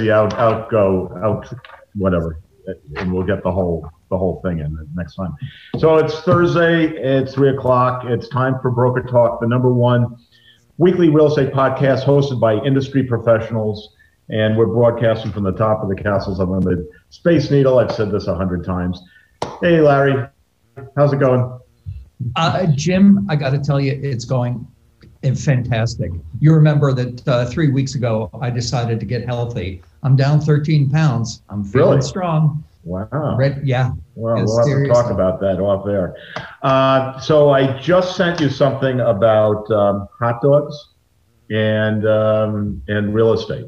out, out, go, out, whatever, and we'll get the whole, the whole thing in next time. So it's Thursday, it's three o'clock, it's time for Broker Talk, the number one weekly real estate podcast hosted by industry professionals. And we're broadcasting from the top of the Castles Unlimited Space Needle. I've said this a hundred times. Hey, Larry, how's it going? Uh, Jim, I got to tell you, it's going fantastic. You remember that uh, three weeks ago, I decided to get healthy. I'm down 13 pounds. I'm feeling Really? strong. Wow. Red, yeah. Well, we'll have to talk about that off there. Uh, so I just sent you something about um, hot dogs and um, and real estate.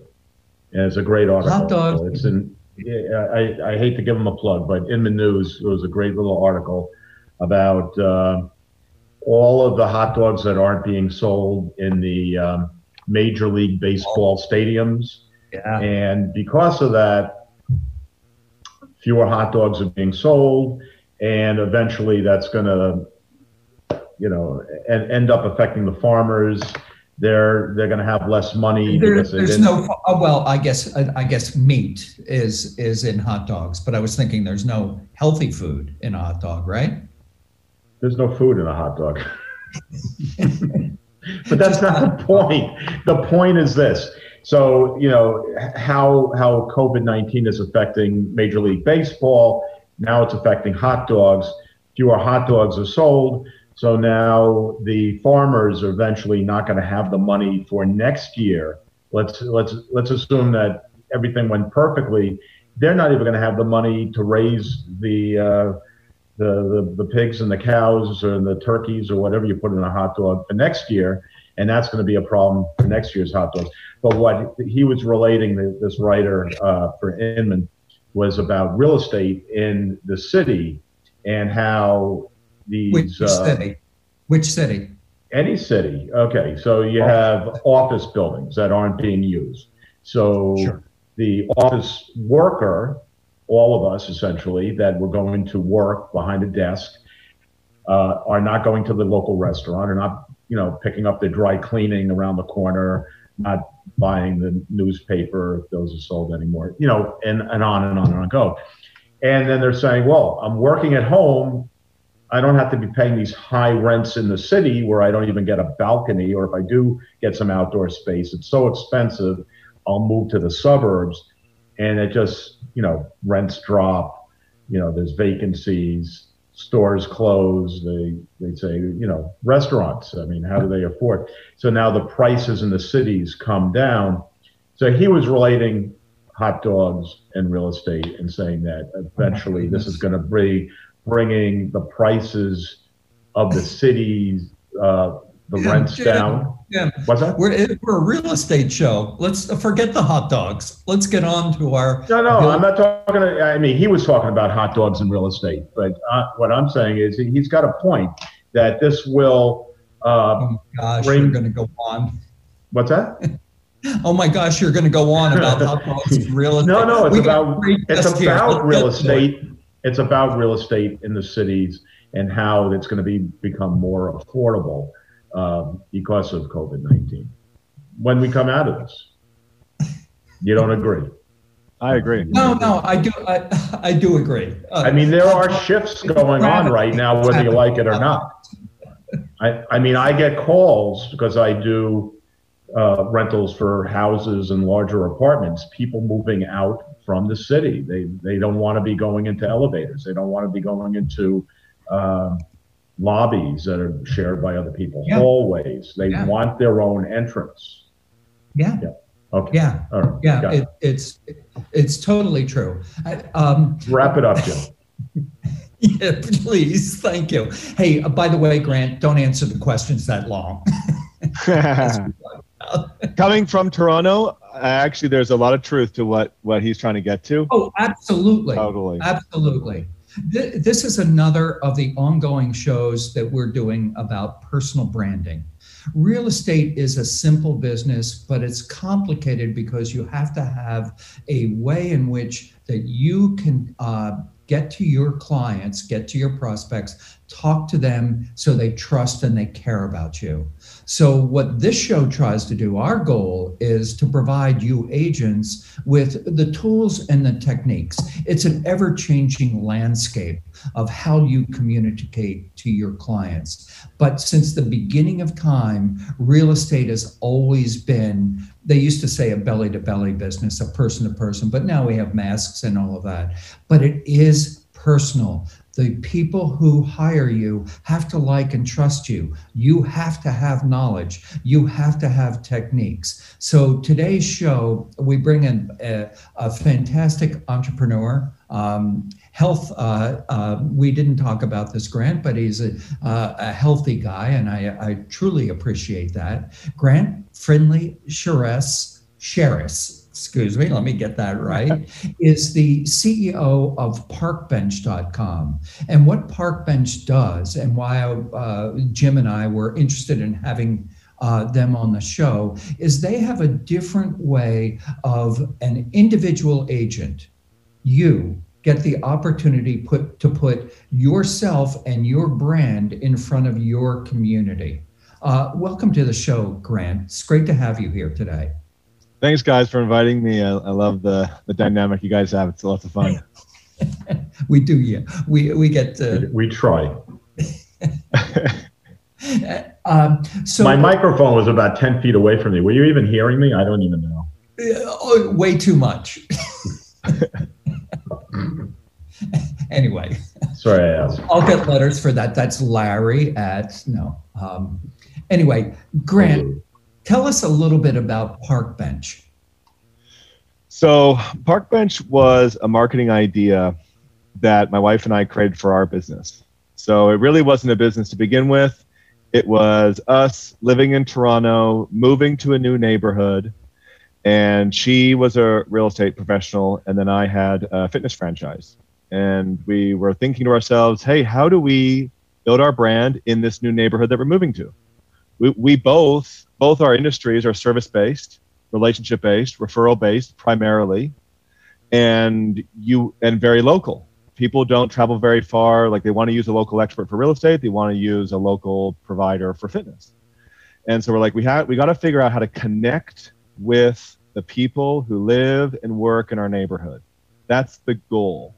And it's a great article. Hot dogs. It's in. I, I hate to give them a plug, but in the News it was a great little article about uh, all of the hot dogs that aren't being sold in the um, Major League Baseball stadiums. Yeah. And because of that, fewer hot dogs are being sold, and eventually that's going to, you know, and end up affecting the farmers. They're they're going to have less money There, there's no, oh, well, I guess, I guess meat is, is in hot dogs, but I was thinking there's no healthy food in a hot dog, right? There's no food in a hot dog. but that's not the point. The point is this. So, you know, how how COVID-19 is affecting Major League Baseball, now it's affecting hot dogs. Fewer hot dogs are sold. So now the farmers are eventually not going to have the money for next year. Let's let's let's assume that everything went perfectly. They're not even going to have the money to raise the uh, the, the, the pigs and the cows or the turkeys or whatever you put in a hot dog for next year. And that's going to be a problem for next year's hot dogs. But what he was relating, th- this writer uh, for Inman, was about real estate in the city and how Which these uh, city? Which city? any city. Okay, so you have office buildings that aren't being used. So Sure. the office worker, all of us essentially, that were going to work behind a desk, uh, are not going to the local restaurant, are not, you know, picking up the dry cleaning around the corner, not buying the newspaper if those are sold anymore, you know, and, and on and on and on go. And then they're saying, well, I'm working at home. I don't have to be paying these high rents in the city where I don't even get a balcony, or if I do get some outdoor space, it's so expensive. I'll move to the suburbs, and it just, you know, rents drop. You know, there's vacancies, stores close. They they say, you know, restaurants. I mean, how do they afford? So now the prices in the cities come down. So he was relating hot dogs and real estate and saying that eventually this is going to be bringing the prices of the cities, uh, the Yeah, rents Jim. down. Yeah. What's that? We're, we're a real estate show. Let's forget the hot dogs. Let's get on to our. No, no, I'm not talking. I mean, he was talking about hot dogs and real estate, but uh, what I'm saying is he- he's got a point that this will. Uh, Oh my gosh, Bring- you're going to go on. what's that? Oh my gosh, you're going to go on about hot dogs and real estate. No, no, it's We about it's about real get it. estate. It's about real estate in the cities and how it's going to be become more affordable um, because of COVID nineteen. When we come out of this, you don't agree? I agree. No, no, I do. I, I do agree. Uh, I mean, there are shifts going on right now, whether you like it or not. I, I mean, I get calls because I do uh, rentals for houses and larger apartments. People moving out from the city. They they don't want to be going into elevators. They don't want to be going into um lobbies that are shared by other people. Yeah. Hallways. They Yeah. want their own entrance. yeah, yeah. Okay. yeah, All right. yeah. It. It, it's it's totally true. I, um, Wrap it up, Jim. yeah, please, thank you. Hey, uh, by the way, Grant, don't answer the questions that long. Coming from Toronto, actually, there's a lot of truth to what what he's trying to get to. Oh, absolutely. Totally. Absolutely. Th- This is another of the ongoing shows that we're doing about personal branding. Real estate is a simple business, but it's complicated because you have to have a way in which that you can uh, get to your clients, get to your prospects, talk to them so they trust and they care about you. So, what this show tries to do, our goal is to provide you agents with the tools and the techniques. It's an ever changing landscape of how you communicate to your clients. But since the beginning of time, real estate has always been, they used to say a belly to belly business, a person to person, but now we have masks and all of that. But it is personal the people who hire you have to like and trust you. You have to have knowledge. You have to have techniques. So today's show, we bring in a, a fantastic entrepreneur. Um, health, uh, uh, we didn't talk about this, Grant, but he's a, uh, a healthy guy, and I, I, truly appreciate that. Grant Findlay Shirras, Shirras, excuse me, let me get that right, is the CEO of parkbench.com. And what Parkbench does, and why uh, Jim and I were interested in having uh, them on the show, is they have a different way of an individual agent, you get the opportunity put to put yourself and your brand in front of your community. Uh, welcome to the show, Grant. It's great to have you here today thanks guys for inviting me. I, I, love the the dynamic you guys have. It's lots of fun. we do, yeah. We we get to... we try. um, so my microphone was about ten feet away from me. Were you even hearing me? I don't even know. Uh, oh, way too much. anyway. Sorry, I asked. I'll get letters for that. That's Larry at no. Um, anyway, Grant, Tell us a little bit about Park Bench. So, Park Bench was a marketing idea that my wife and I created for our business. So, it really wasn't a business to begin with. It was us living in Toronto, moving to a new neighborhood, and she was a real estate professional, and then I had a fitness franchise. And we were thinking to ourselves, hey, how do we build our brand in this new neighborhood that we're moving to? We, we both both our industries are service based, relationship based, referral based primarily, and you and very local. People don't travel very far. Like they want to use a local expert for real estate, they want to use a local provider for fitness. And so we're like, we have we got to figure out how to connect with the people who live and work in our neighborhood. That's the goal.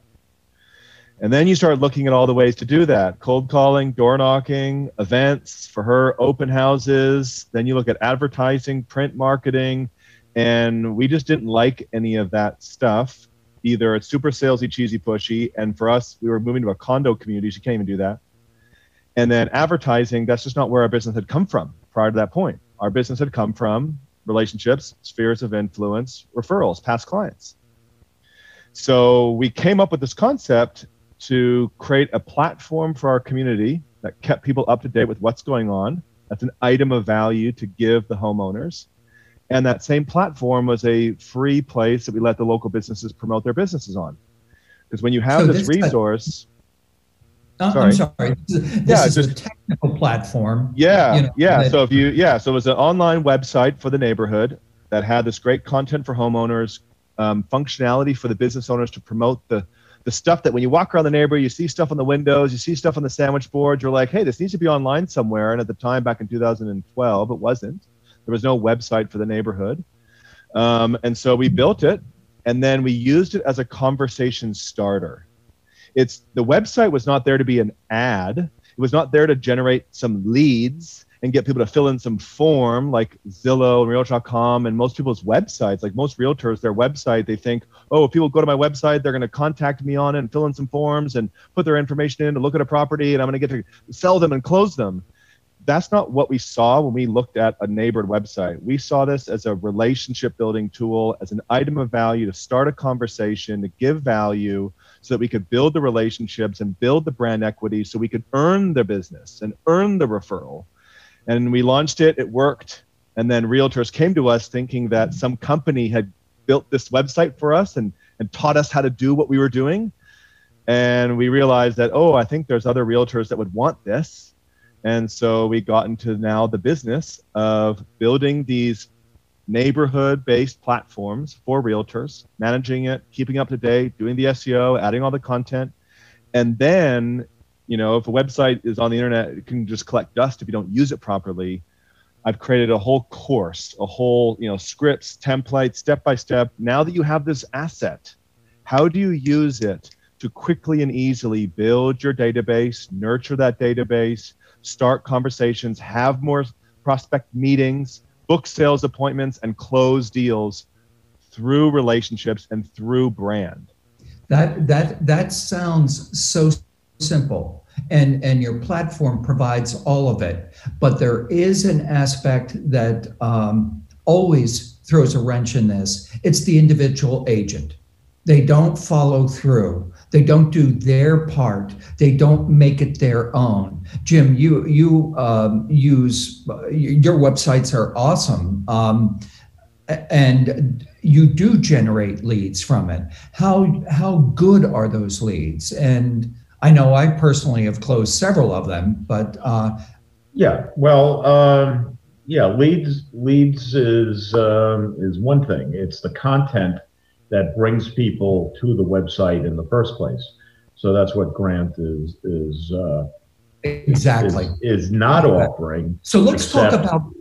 And then you start looking at all the ways to do that cold calling, door knocking, events for her, open houses. Then you look at advertising, print marketing. And we just didn't like any of that stuff. Either it's super salesy, cheesy, pushy. And for us, we were moving to a condo community. So you can't even do that. And then advertising, that's just not where our business had come from prior to that point. Our business had come from relationships, spheres of influence, referrals, past clients. So we came up with this concept to create a platform for our community that kept people up to date with what's going on. That's an item of value to give the homeowners. And that same platform was a free place that we let the local businesses promote their businesses on. Because when you have so this, this, resource, uh, sorry. I'm sorry. This is, this yeah, is just, a technical platform. Yeah, you know, yeah. That, so if you, yeah, so it was an online website for the neighborhood that had this great content for homeowners, um, functionality for the business owners to promote the the stuff that when you walk around the neighborhood, you see stuff on the windows, you see stuff on the sandwich board, you're like, hey, this needs to be online somewhere. And at the time, back in 2012, it wasn't. There was no website for the neighborhood. Um, and so we built it and then we used it as a conversation starter. It's the website was not there to be an ad. It was not there to generate some leads and get people to fill in some form like Zillow and Realtor.com and most people's websites, like most realtors, their website, they think, oh, if people go to my website, they're going to contact me on it and fill in some forms and put their information in to look at a property and I'm going to get to sell them and close them. That's not what we saw when we looked at a neighbored website. We saw this as a relationship building tool, as an item of value to start a conversation, to give value so that we could build the relationships and build the brand equity so we could earn the business and earn the referral and we launched it, it worked. And then realtors came to us thinking that some company had built this website for us and, and taught us how to do what we were doing. And we realized that, oh, I think there's other realtors that would want this. And so we got into now the business of building these neighborhood based platforms for realtors, managing it, keeping up to date, doing the SEO, adding all the content. And then, you know, if a website is on the internet, it can just collect dust if you don't use it properly. I've created a whole course, a whole, you know, scripts, templates, step by step. Now that you have this asset, how do you use it to quickly and easily build your database, nurture that database, start conversations, have more prospect meetings, book sales appointments, and close deals through relationships and through brand. That that that sounds so simple. And, and your platform provides all of it. But there is an aspect that um, always throws a wrench in this. It's the individual agent. They don't follow through. They don't do their part. They don't make it their own. Jim, you you um, use your websites are awesome, um, and you do generate leads from it. How how good are those leads? And I know I personally have closed several of them, but uh, yeah, well, um, yeah, leads leads is um, is one thing. It's the content that brings people to the website in the first place. So that's what Grant is is uh, exactly is, is not offering. So let's except, talk about.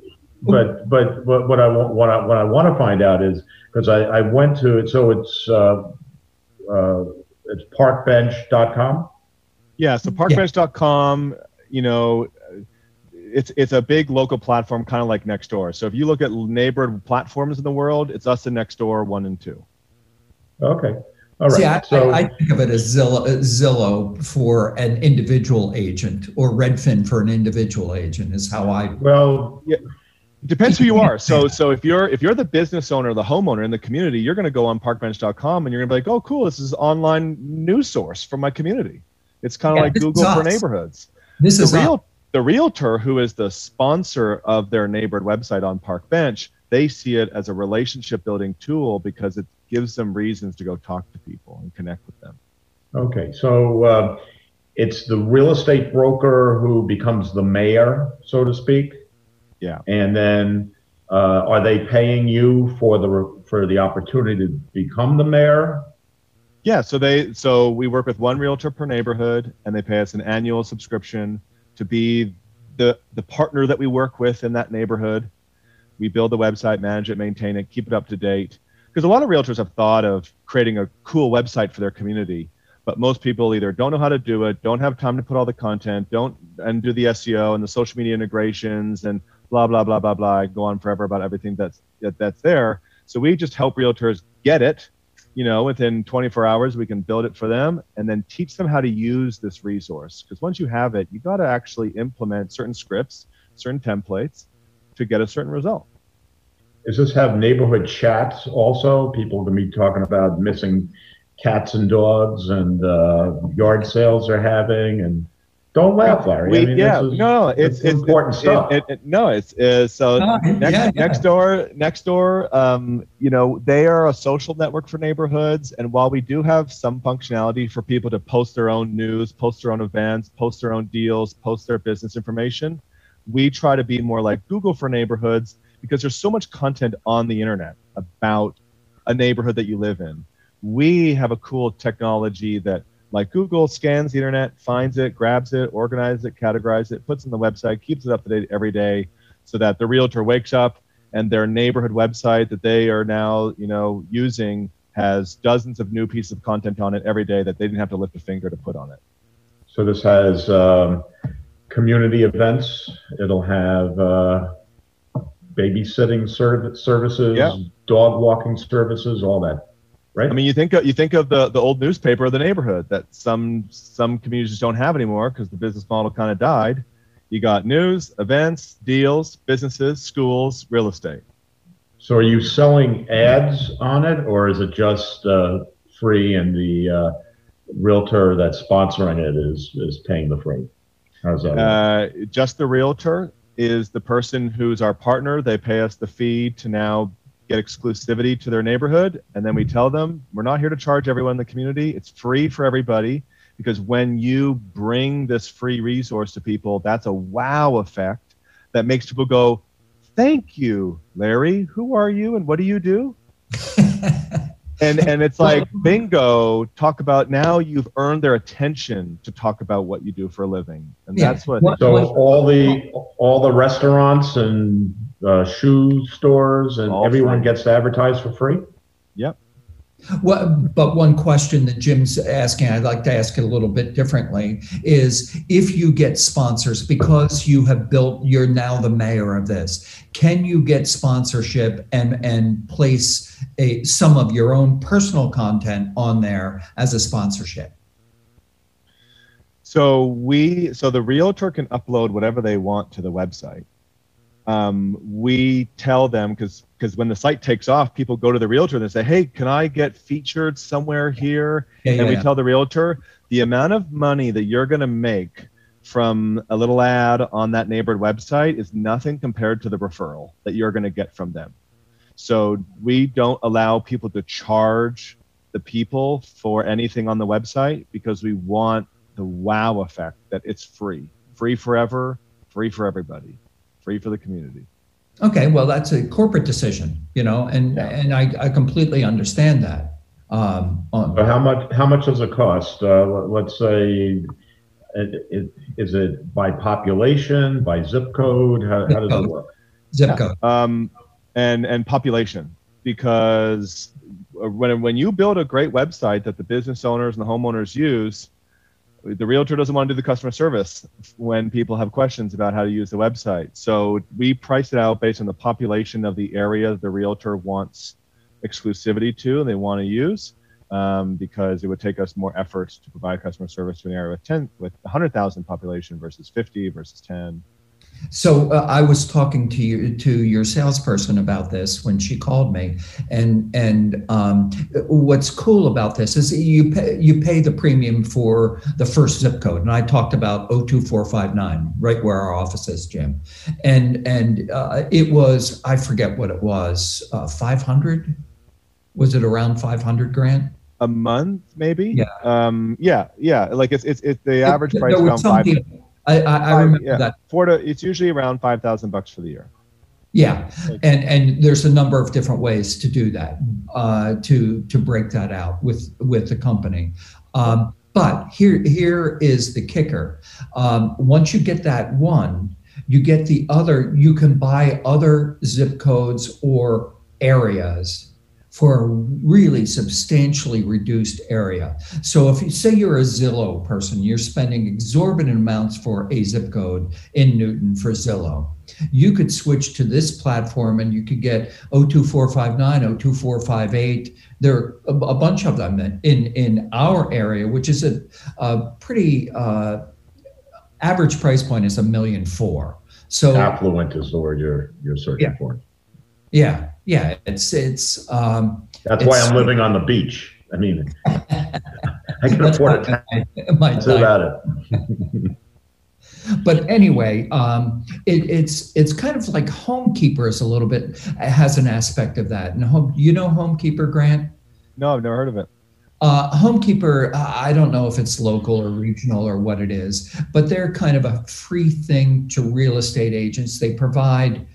But but but what I want what I what I want to find out is because I, I went to it. So it's uh, uh, it's parkbench.com. Yeah. So parkbench.com. You know, it's it's a big local platform, kind of like Nextdoor. So if you look at neighborhood platforms in the world, it's us and Nextdoor one and two. Okay. All right. See, I, so, I, I, think of it as Zillow, Zillow for an individual agent or Redfin for an individual agent is how I. Well, yeah, depends who you are. So, so if you're if you're the business owner, the homeowner in the community, you're going to go on ParkBench.com and you're going to be like, oh, cool, this is online news source for my community. It's kind of yeah, like Google for neighborhoods. This the is real the realtor who is the sponsor of their neighborhood website on Park Bench, They see it as a relationship building tool because it gives them reasons to go talk to people and connect with them. Okay, so uh, it's the real estate broker who becomes the mayor, so to speak. Yeah. And then uh, are they paying you for the for the opportunity to become the mayor? Yeah. So they so we work with one realtor per neighborhood, and they pay us an annual subscription to be the the partner that we work with in that neighborhood. We build the website, manage it, maintain it, keep it up to date because a lot of realtors have thought of creating a cool website for their community but most people either don't know how to do it don't have time to put all the content don't and do the seo and the social media integrations and blah blah blah blah blah go on forever about everything that's that, that's there so we just help realtors get it you know within 24 hours we can build it for them and then teach them how to use this resource because once you have it you got to actually implement certain scripts certain templates to get a certain result does this have neighborhood chats also? People can be talking about missing cats and dogs and uh, yard sales they're having and don't laugh, Larry. We, I mean, yeah, is, no, it's, it's important it, stuff. It, it, no, it's, it's so oh, next, yeah, next door, Nextdoor. Um, you know, they are a social network for neighborhoods, and while we do have some functionality for people to post their own news, post their own events, post their own deals, post their business information, we try to be more like Google for neighborhoods because there's so much content on the internet about a neighborhood that you live in. We have a cool technology that, like Google, scans the internet, finds it, grabs it, organizes it, categorizes it, puts it on the website, keeps it up to date every day, so that the realtor wakes up and their neighborhood website that they are now, you know, using has dozens of new pieces of content on it every day that they didn't have to lift a finger to put on it. So this has um, community events. It'll have uh, babysitting serv- services, yeah. dog walking services, all that. Right. I mean, you think of, you think of the, the old newspaper of the neighborhood that some some communities don't have anymore because the business model kind of died. You got news, events, deals, businesses, schools, real estate. So, are you selling ads on it, or is it just uh, free and the uh, realtor that's sponsoring it is is paying the freight? How's that? Uh, just the realtor is the person who's our partner. They pay us the fee to now get exclusivity to their neighborhood. And then we tell them we're not here to charge everyone in the community. It's free for everybody. because when you bring this free resource to people, that's a wow effect that makes people go, Thank you, Larry. Who are you and what do you do? and and it's like bingo talk about now you've earned their attention to talk about what you do for a living and Yeah. that's what What- So all the all the restaurants and uh, shoe stores and All everyone free. gets to advertise for free. Yep. Well, but one question that Jim's asking, I'd like to ask it a little bit differently, is if you get sponsors because you have built, you're now the mayor of this, can you get sponsorship and and place a some of your own personal content on there as a sponsorship? So we so the realtor can upload whatever they want to the website. Um, we tell them because because when the site takes off, people go to the realtor and they say, "Hey, can I get featured somewhere here?" Yeah, and yeah, we yeah. tell the realtor the amount of money that you're going to make from a little ad on that neighborhood website is nothing compared to the referral that you're going to get from them. So we don't allow people to charge the people for anything on the website because we want the wow effect that it's free, free forever, free for everybody, free for the community. Okay, well, that's a corporate decision, you know, and Yeah. and I, I completely understand that. Um, on- So how much how much does it cost? Uh, let- let's say, it, it, is it by population, by zip code? How, how does it work? zip code. um, and and population because when when you build a great website that the business owners and the homeowners use, the realtor doesn't want to do the customer service when people have questions about how to use the website. So we price it out based on the population of the area the realtor wants exclusivity to and they want to use. Um, because it would take us more effort to provide customer service to an area with 10 with 100,000 population versus 50 versus 10. So uh, I was talking to you to your salesperson about this when she called me, and and um, what's cool about this is you pay you pay the premium for the first zip code, and I talked about 02459, right where our office is, Jim, and and uh, it was I forget what it was, uh, 500, was it around 500 grand? a month maybe? Yeah. um yeah yeah. Like it's it's, it's the average price around five, people- I, I, I remember yeah. that. four to it's usually around five thousand bucks for the year Yeah, and and there's a number of different ways to do that, uh, to to break that out with with the company. Um, but here here is the kicker. Um, once you get that one, you get the other. You can buy other zip codes or areas for a really substantially reduced area. So if you say you're a Zillow person, you're spending exorbitant amounts for a zip code in Newton for Zillow you could switch to this platform and you could get 02459 02458 there are a, a bunch of them in in our area which is a, a pretty uh, average price point is a million four so Affluent is the word you're you're searching Yeah. for. Yeah yeah it's it's um That's why I'm living on the beach. I mean, I can afford my- it. my That's diet. about it. but anyway, um, it, it's it's kind of like Homekeeper is a little bit has an aspect of that. And home, you know, Homekeeper Grant. no i've never heard of it Uh, Homekeeper, uh, I don't know if it's local or regional or what it is, but they're kind of a free thing to real estate agents. They provide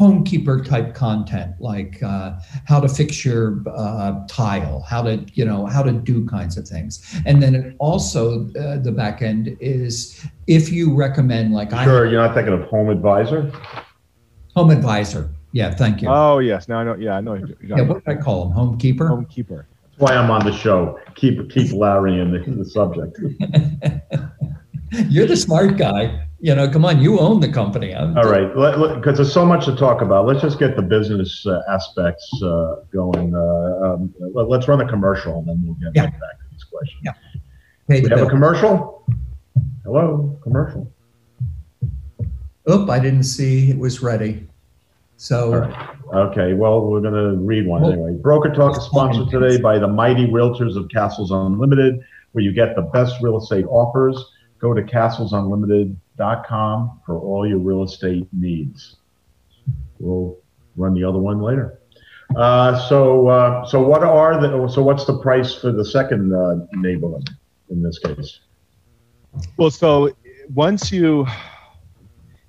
homekeeper type content like uh, how to fix your uh, tile, how to you know how to do kinds of things, and then also uh, the back end is if you recommend like I Sure, you're not thinking of Home Advisor? home advisor. Yeah, thank you. oh yes now i know yeah i know yeah, what did I call him? Homekeeper. homekeeper That's why I'm on the show. Keep keep Larry in the, in the subject. You're the smart guy. You know, come on, you own the company. I'm- All right, because there's so much to talk about. Let's just get the business uh, aspects uh, going. Uh, um, let- let's run the commercial, and then we'll get Yeah. right back to this question. Yeah. Pay We have a commercial. Hello, commercial. Oop, I didn't see it was ready. So, right. Okay, well, we're going to read one Well- anyway. Broker Talk is sponsored today by the Mighty Realtors of Castles Unlimited, where you get the best real estate offers. Go to castlesunlimited.com for all your real estate needs. We'll run the other one later. Uh, so, uh, so what are the? So, what's the price for the second uh, neighborhood? in this case? Well, so once you,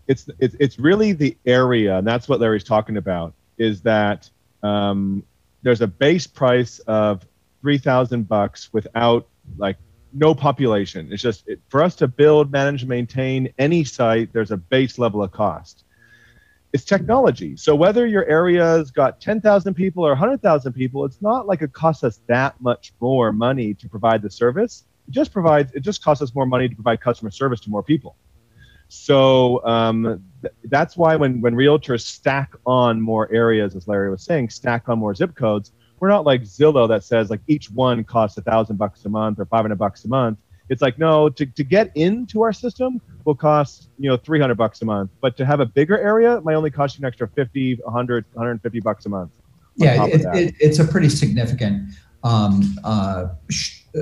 it's it's it's really the area, and that's what Larry's talking about. Is that um, there's a base price of three thousand bucks without like no population. It's just it, for us to build, manage, maintain any site. There's a base level of cost. It's technology. So whether your area's got 10,000 people or 100,000 people, it's not like it costs us that much more money to provide the service. It just provides. It just costs us more money to provide customer service to more people. So um, th- that's why when when realtors stack on more areas, as Larry was saying, stack on more zip codes, we're not like Zillow that says like each one costs a thousand bucks a month or 500 bucks a month. It's like, no, to, to get into our system will cost, you know, 300 bucks a month. But to have a bigger area might only cost you an extra 50, 100, 150 bucks a month. Yeah, it, it, it's a pretty significant um, uh, sh- uh,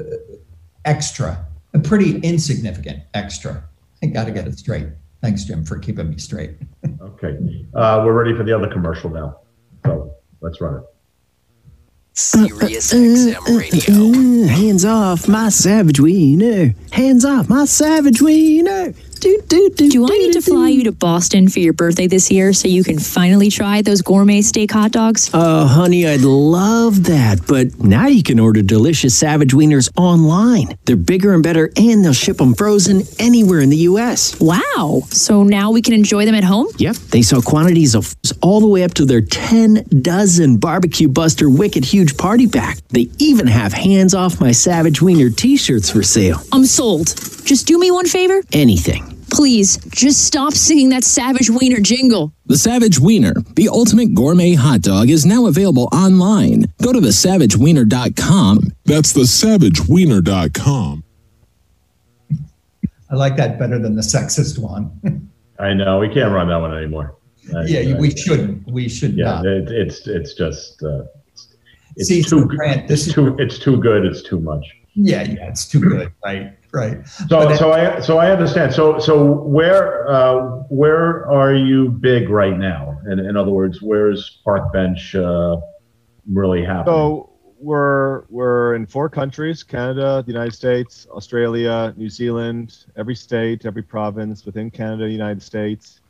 extra, a pretty insignificant extra. I got to get it straight. Thanks, Jim, for keeping me straight. Okay, uh, we're ready for the other commercial now. So let's run it. Sirius XM Radio. Uh, hands off my savage wiener. Hands off my savage wiener. Do, do, do, Do I need to fly do. you to Boston for your birthday this year so you can finally try those gourmet steak hot dogs? Oh, honey, I'd love that. But now you can order delicious Savage Wieners online. They're bigger and better, and they'll ship them frozen anywhere in the U.S. Wow. So now we can enjoy them at home? Yep, they sell quantities of all the way up to their 10 dozen barbecue buster wicked huge party pack. They even have hands off my Savage Wiener t shirts for sale. I'm sold. Just do me one favor. Anything. Please, just stop singing that Savage Wiener jingle. The Savage Wiener, the ultimate gourmet hot dog, is now available online. Go to thesavagewiener.com. That's thesavagewiener.com. I like that better than the sexist one. I know we can't run that one anymore. I- yeah, I- we shouldn't. We should Yeah, not. it, it's it's just uh, it's See, too so Grant, this it's is too it's too good. It's too much. yeah, yeah. It's too good. Right, right. So But so I so I understand. So so where uh, where are you big right now? In, in other words, where's Park Bench uh, really happening? So we're we're in four countries: Canada, the United States, Australia, New Zealand, every state, every province within Canada, United States.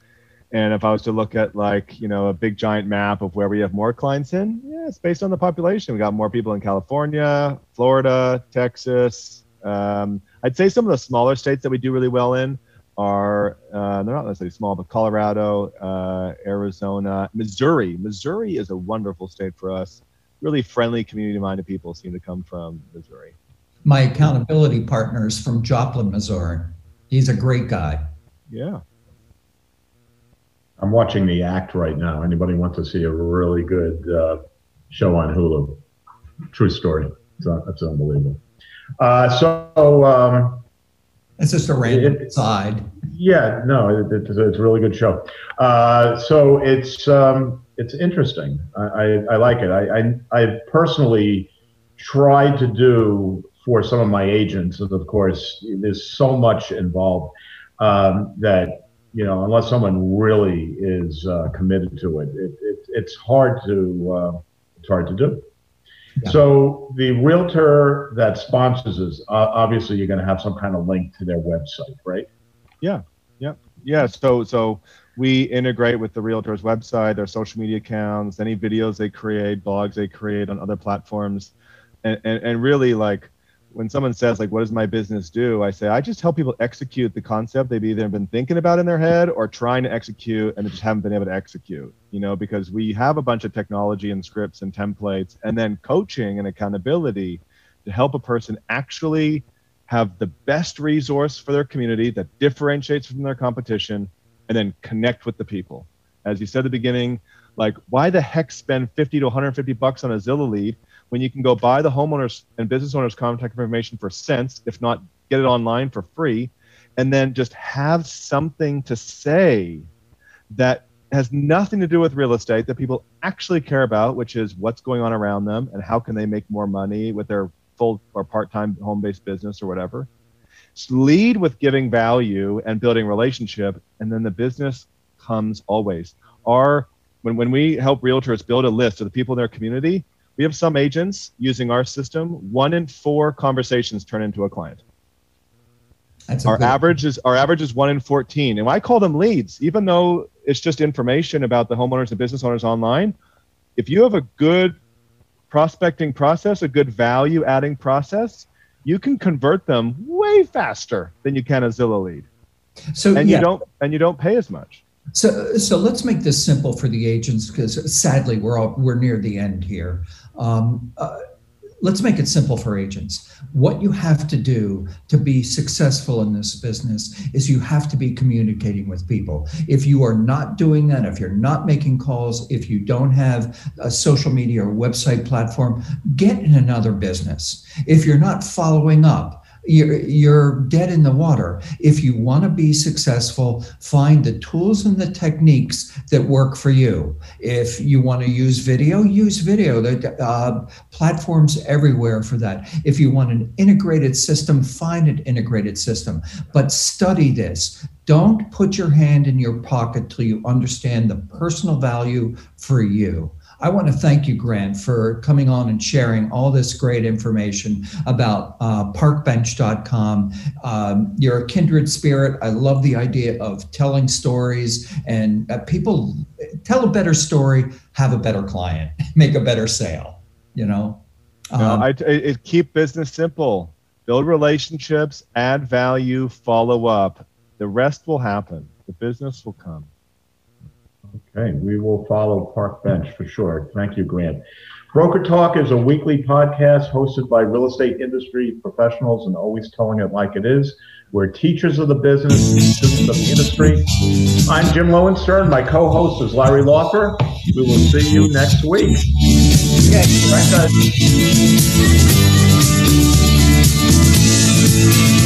And if I was to look at like you know a big giant map of where we have more clients in, yeah, it's based on the population. We got more people in California, Florida, Texas. Um, I'd say some of the smaller states that we do really well in are uh, they're not necessarily small, but Colorado, uh, Arizona, Missouri. Missouri is a wonderful state for us really friendly, community-minded people seem to come from Missouri. my accountability partner is from Joplin, Missouri. He's a great guy. Yeah. I'm watching The Act right now. Anybody want to see a really good uh, show on Hulu? True story. It's, it's unbelievable. Uh, so um, It's just a random It- side. yeah, no, it, it's, it's a really good show. Uh, so it's um, it's interesting. I, I, I like it. I, I I personally tried to do for some of my agents, and of course, there's so much involved um, that you know, unless someone really is uh, committed to it, it, it it's hard to uh, it's hard to do. Yeah. So the realtor that sponsors us, uh, obviously, you're going to have some kind of link to their website, right? Yeah. Yeah, yeah. So so we integrate with the realtor's website, their social media accounts, any videos they create, blogs they create on other platforms. And, and, and really like when someone says like what does my business do? I say i just help people execute the concept they've either been thinking about in their head or trying to execute and they just haven't been able to execute you know because we have a bunch of technology and scripts and templates and then coaching and accountability to help a person actually have the best resource for their community that differentiates from their competition and then connect with the people. As you said at the beginning like why the heck spend 50 to 150 bucks on a zillow lead when you can go buy the homeowners and business owners contact information for cents, if not get it online for free, and then just have something to say that has nothing to do with real estate that people actually care about, which is what's going on around them and how can they make more money with their full or part-time home-based business or whatever. Just lead with giving value and building relationship, and then the business comes always. Our when, when we help realtors build a list of the people in their community, we have some agents using our system. One in four conversations turn into a client. That's our average is our average is one in 14 and i call them leads even though it's just information about the homeowners and business owners online. If you have a good prospecting process a good value adding process you can convert them way faster than you can a zillow lead. So and yeah, you don't and you don't pay as much So, so let's make this simple for the agents because sadly we're all we're near the end here. Um, uh, let's make it simple for agents. What you have to do to be successful in this business is you have to be communicating with people. If you are not doing that, if you're not making calls, if you don't have a social media or website platform, get in another business. If you're not following up, you're, you're dead in the water. If you want to be successful, find the tools and the techniques that work for you. If you want to use video, use video. There uh, platforms everywhere for that. If you want an integrated system, find an integrated system. But study this. Don't put your hand in your pocket till you understand the personal value for you. I want to thank you, Grant, for coming on and sharing all this great information about uh, parkbench.com. Um, you're a kindred spirit. I love the idea of telling stories, and uh, people tell a better story, have a better client, make a better sale. You know, No, Um, I, it, it keep business simple build relationships add value follow up the rest will happen the business will come Okay, we will follow Park Bench for sure. Thank you, Grant. Broker Talk is a weekly podcast hosted by real estate industry professionals and always telling it like it is. We're teachers of the business students of the industry. I'm Jim Lowenstern. My co host is Larry Lawfer. We will see you next week. Okay, right